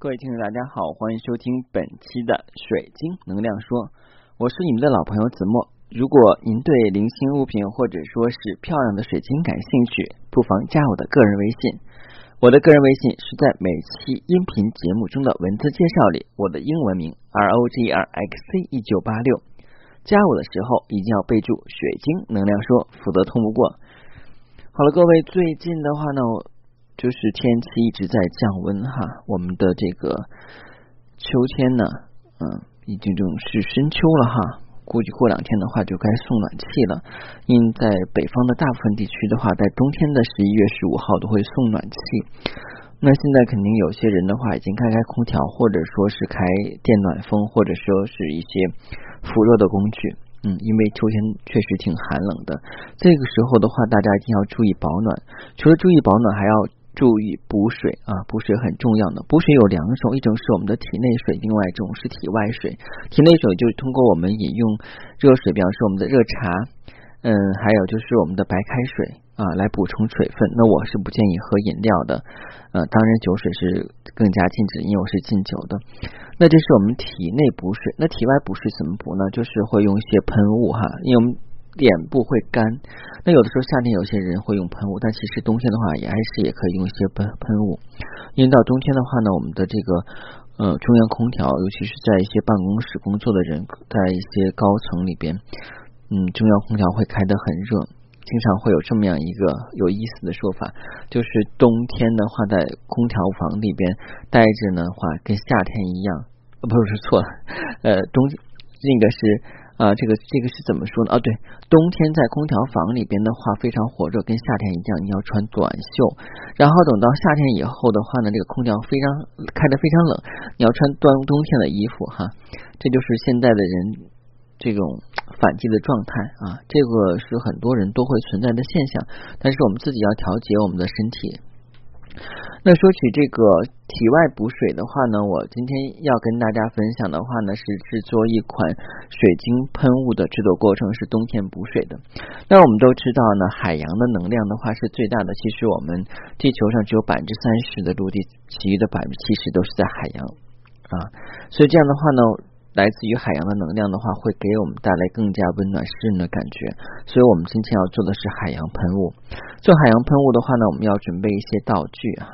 各位听众，大家好，欢迎收听本期的水晶能量说，我是你们的老朋友子墨。如果您对零星物品或者说是漂亮的水晶感兴趣，不妨加我的个人微信。我的个人微信是在每期音频节目中的文字介绍里，我的英文名 R O G R X C 一九八六。加我的时候一定要备注“水晶能量说”，否则通不过。好了，各位，最近的话呢，就是天气一直在降温哈，我们的这个秋天呢，嗯，已经正是深秋了哈。估计过两天的话就该送暖气了，因为在北方的大部分地区的话，在冬天的十一月十五号都会送暖气。那现在肯定有些人的话已经开开空调，或者说是开电暖风，或者说是一些辅热的工具。嗯，因为秋天确实挺寒冷的，这个时候的话，大家一定要注意保暖。除了注意保暖，还要。注意补水啊，补水很重要的。补水有两种，一种是我们的体内水，另外一种是体外水。体内水就是通过我们饮用热水，比方说我们的热茶，嗯，还有就是我们的白开水啊，来补充水分。那我是不建议喝饮料的，呃，当然酒水是更加禁止，因为我是禁酒的。那这是我们体内补水，那体外补水怎么补呢？就是会用一些喷雾哈，因为我们。脸部会干，那有的时候夏天有些人会用喷雾，但其实冬天的话也还是也可以用一些喷喷雾。因为到冬天的话呢，我们的这个呃中央空调，尤其是在一些办公室工作的人，在一些高层里边，嗯，中央空调会开得很热，经常会有这么样一个有意思的说法，就是冬天的话，在空调房里边待着呢话，跟夏天一样，不是错了，呃，冬那个是。啊，这个这个是怎么说呢？啊，对，冬天在空调房里边的话非常火热，跟夏天一样，你要穿短袖。然后等到夏天以后的话呢，这个空调非常开的非常冷，你要穿冬冬天的衣服哈。这就是现在的人这种反季的状态啊，这个是很多人都会存在的现象。但是我们自己要调节我们的身体。那说起这个体外补水的话呢，我今天要跟大家分享的话呢，是制作一款水晶喷雾的制作过程，是冬天补水的。那我们都知道呢，海洋的能量的话是最大的。其实我们地球上只有百分之三十的陆地，其余的百分之七十都是在海洋啊。所以这样的话呢。来自于海洋的能量的话，会给我们带来更加温暖湿润的感觉。所以，我们今天要做的是海洋喷雾。做海洋喷雾的话呢，我们要准备一些道具哈。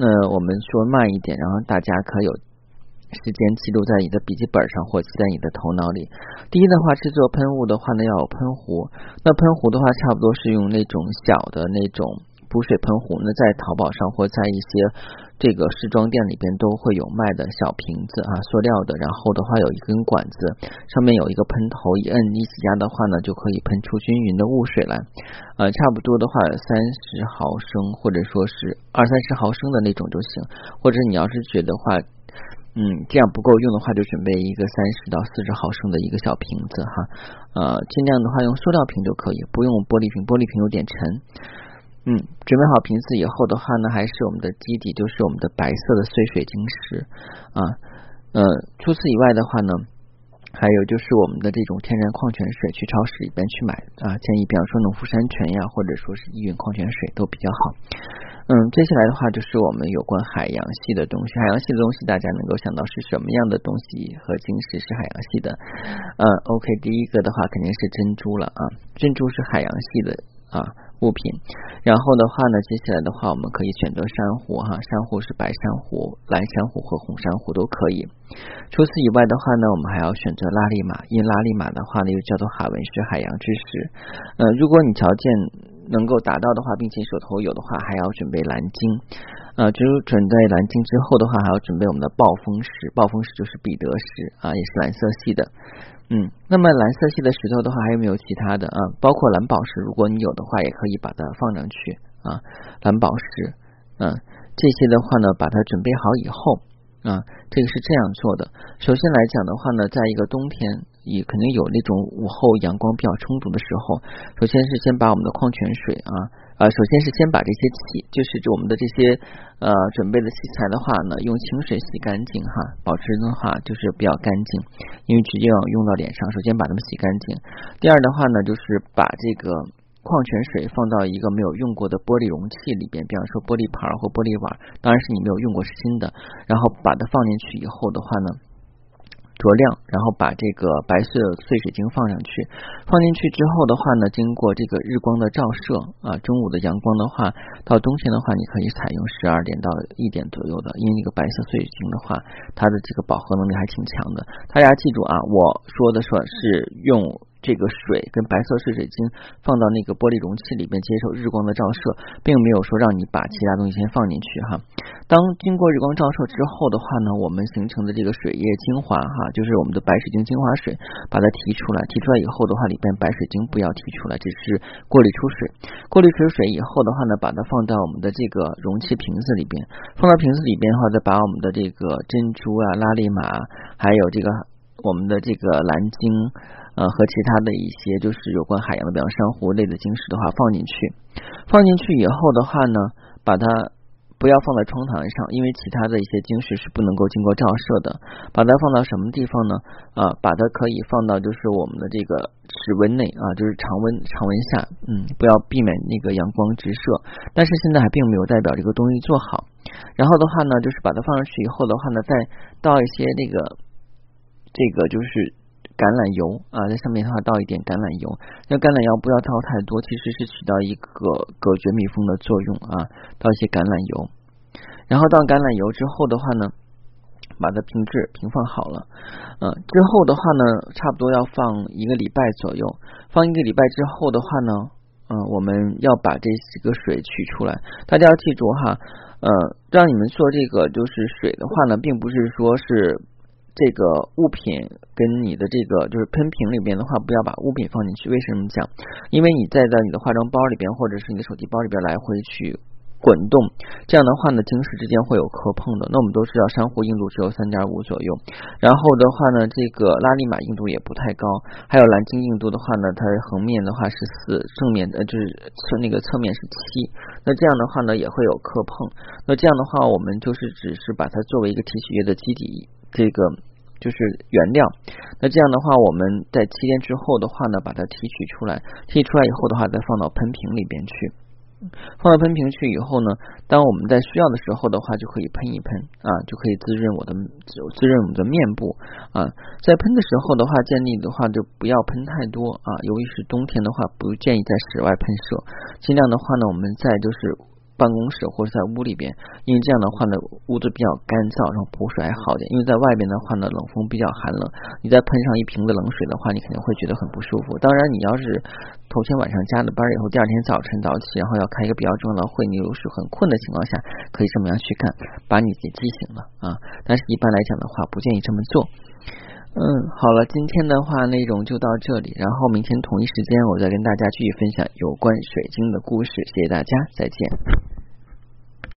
那我们说慢一点，然后大家可有时间记录在你的笔记本上，或记在你的头脑里。第一的话，制作喷雾的话呢，要有喷壶。那喷壶的话，差不多是用那种小的那种补水喷壶。那在淘宝上或在一些。这个试装店里边都会有卖的小瓶子啊，塑料的，然后的话有一根管子，上面有一个喷头，一摁一挤压的话呢，就可以喷出均匀的雾水来。呃，差不多的话三十毫升或者说是二三十毫升的那种就行，或者你要是觉得话，嗯，这样不够用的话，就准备一个三十到四十毫升的一个小瓶子哈。呃，尽量的话用塑料瓶就可以，不用玻璃瓶，玻璃瓶有点沉。嗯，准备好瓶子以后的话呢，还是我们的基底，就是我们的白色的碎水晶石啊。呃，除此以外的话呢，还有就是我们的这种天然矿泉水，去超市里边去买啊。建议比方说农夫山泉呀，或者说是依云矿泉水都比较好。嗯，接下来的话就是我们有关海洋系的东西。海洋系的东西，大家能够想到是什么样的东西和晶石是海洋系的？嗯，OK，第一个的话肯定是珍珠了啊，珍珠是海洋系的啊。物品，然后的话呢，接下来的话，我们可以选择珊瑚哈，珊瑚是白珊瑚、蓝珊瑚和红珊瑚都可以。除此以外的话呢，我们还要选择拉力马，因为拉力马的话呢又叫做海文石海洋之石。呃，如果你条件能够达到的话，并且手头有的话，还要准备蓝晶。呃，就是准备蓝晶之后的话，还要准备我们的暴风石，暴风石就是彼得石啊，也是蓝色系的。嗯，那么蓝色系的石头的话，还有没有其他的啊？包括蓝宝石，如果你有的话，也可以把它放上去啊。蓝宝石，嗯，这些的话呢，把它准备好以后啊，这个是这样做的。首先来讲的话呢，在一个冬天，也肯定有那种午后阳光比较充足的时候，首先是先把我们的矿泉水啊。呃，首先是先把这些器，就是我们的这些呃准备的器材的话呢，用清水洗干净哈，保持的话就是比较干净，因为直接要用到脸上，首先把它们洗干净。第二的话呢，就是把这个矿泉水放到一个没有用过的玻璃容器里边，比方说玻璃盘或玻璃碗，当然是你没有用过是新的，然后把它放进去以后的话呢。着亮，然后把这个白色碎水晶放上去。放进去之后的话呢，经过这个日光的照射啊，中午的阳光的话，到冬天的话，你可以采用十二点到一点左右的，因为那个白色碎水晶的话，它的这个饱和能力还挺强的。大家记住啊，我说的说是用。这个水跟白色碎水晶放到那个玻璃容器里边接受日光的照射，并没有说让你把其他东西先放进去哈。当经过日光照射之后的话呢，我们形成的这个水液精华哈，就是我们的白水晶精华水，把它提出来。提出来以后的话，里边白水晶不要提出来，只是过滤出水。过滤出水以后的话呢，把它放到我们的这个容器瓶子里边。放到瓶子里边的话，再把我们的这个珍珠啊、拉力玛，还有这个我们的这个蓝晶。呃，和其他的一些就是有关海洋的，比方珊瑚类的晶石的话，放进去，放进去以后的话呢，把它不要放在窗台上，因为其他的一些晶石是不能够经过照射的。把它放到什么地方呢？啊，把它可以放到就是我们的这个室温内啊，就是常温常温下，嗯，不要避免那个阳光直射。但是现在还并没有代表这个东西做好。然后的话呢，就是把它放上去以后的话呢，再倒一些那个这个就是。橄榄油啊，在上面的话倒一点橄榄油，那橄榄油不要倒太多，其实是起到一个隔绝密封的作用啊。倒一些橄榄油，然后倒橄榄油之后的话呢，把它平置平放好了。嗯，之后的话呢，差不多要放一个礼拜左右。放一个礼拜之后的话呢，嗯，我们要把这几个水取出来。大家要记住哈，呃，让你们做这个就是水的话呢，并不是说是。这个物品跟你的这个就是喷瓶里边的话，不要把物品放进去。为什么讲？因为你在在你的化妆包里边，或者是你的手提包里边来回去滚动，这样的话呢，晶石之间会有磕碰的。那我们都知道，珊瑚硬度只有三点五左右，然后的话呢，这个拉力玛硬度也不太高，还有蓝晶硬度的话呢，它横面的话是四，正面的就是侧那个侧面是七。那这样的话呢，也会有磕碰。那这样的话，我们就是只是把它作为一个提取液的基底。这个就是原料，那这样的话，我们在七天之后的话呢，把它提取出来，提取出来以后的话，再放到喷瓶里边去，放到喷瓶去以后呢，当我们在需要的时候的话，就可以喷一喷啊，就可以滋润我的滋润我们的面部啊。在喷的时候的话，建议的话就不要喷太多啊，由于是冬天的话，不建议在室外喷射，尽量的话呢，我们在就是。办公室或者在屋里边，因为这样的话呢，屋子比较干燥，然后补水还好点。因为在外边的话呢，冷风比较寒冷，你再喷上一瓶子冷水的话，你肯定会觉得很不舒服。当然，你要是头天晚上加了班以后，第二天早晨早起，然后要开一个比较重要的会，你又是很困的情况下，可以这么样去干，把你给激醒了啊。但是一般来讲的话，不建议这么做。嗯，好了，今天的话内容就到这里，然后明天同一时间我再跟大家继续分享有关水晶的故事。谢谢大家，再见。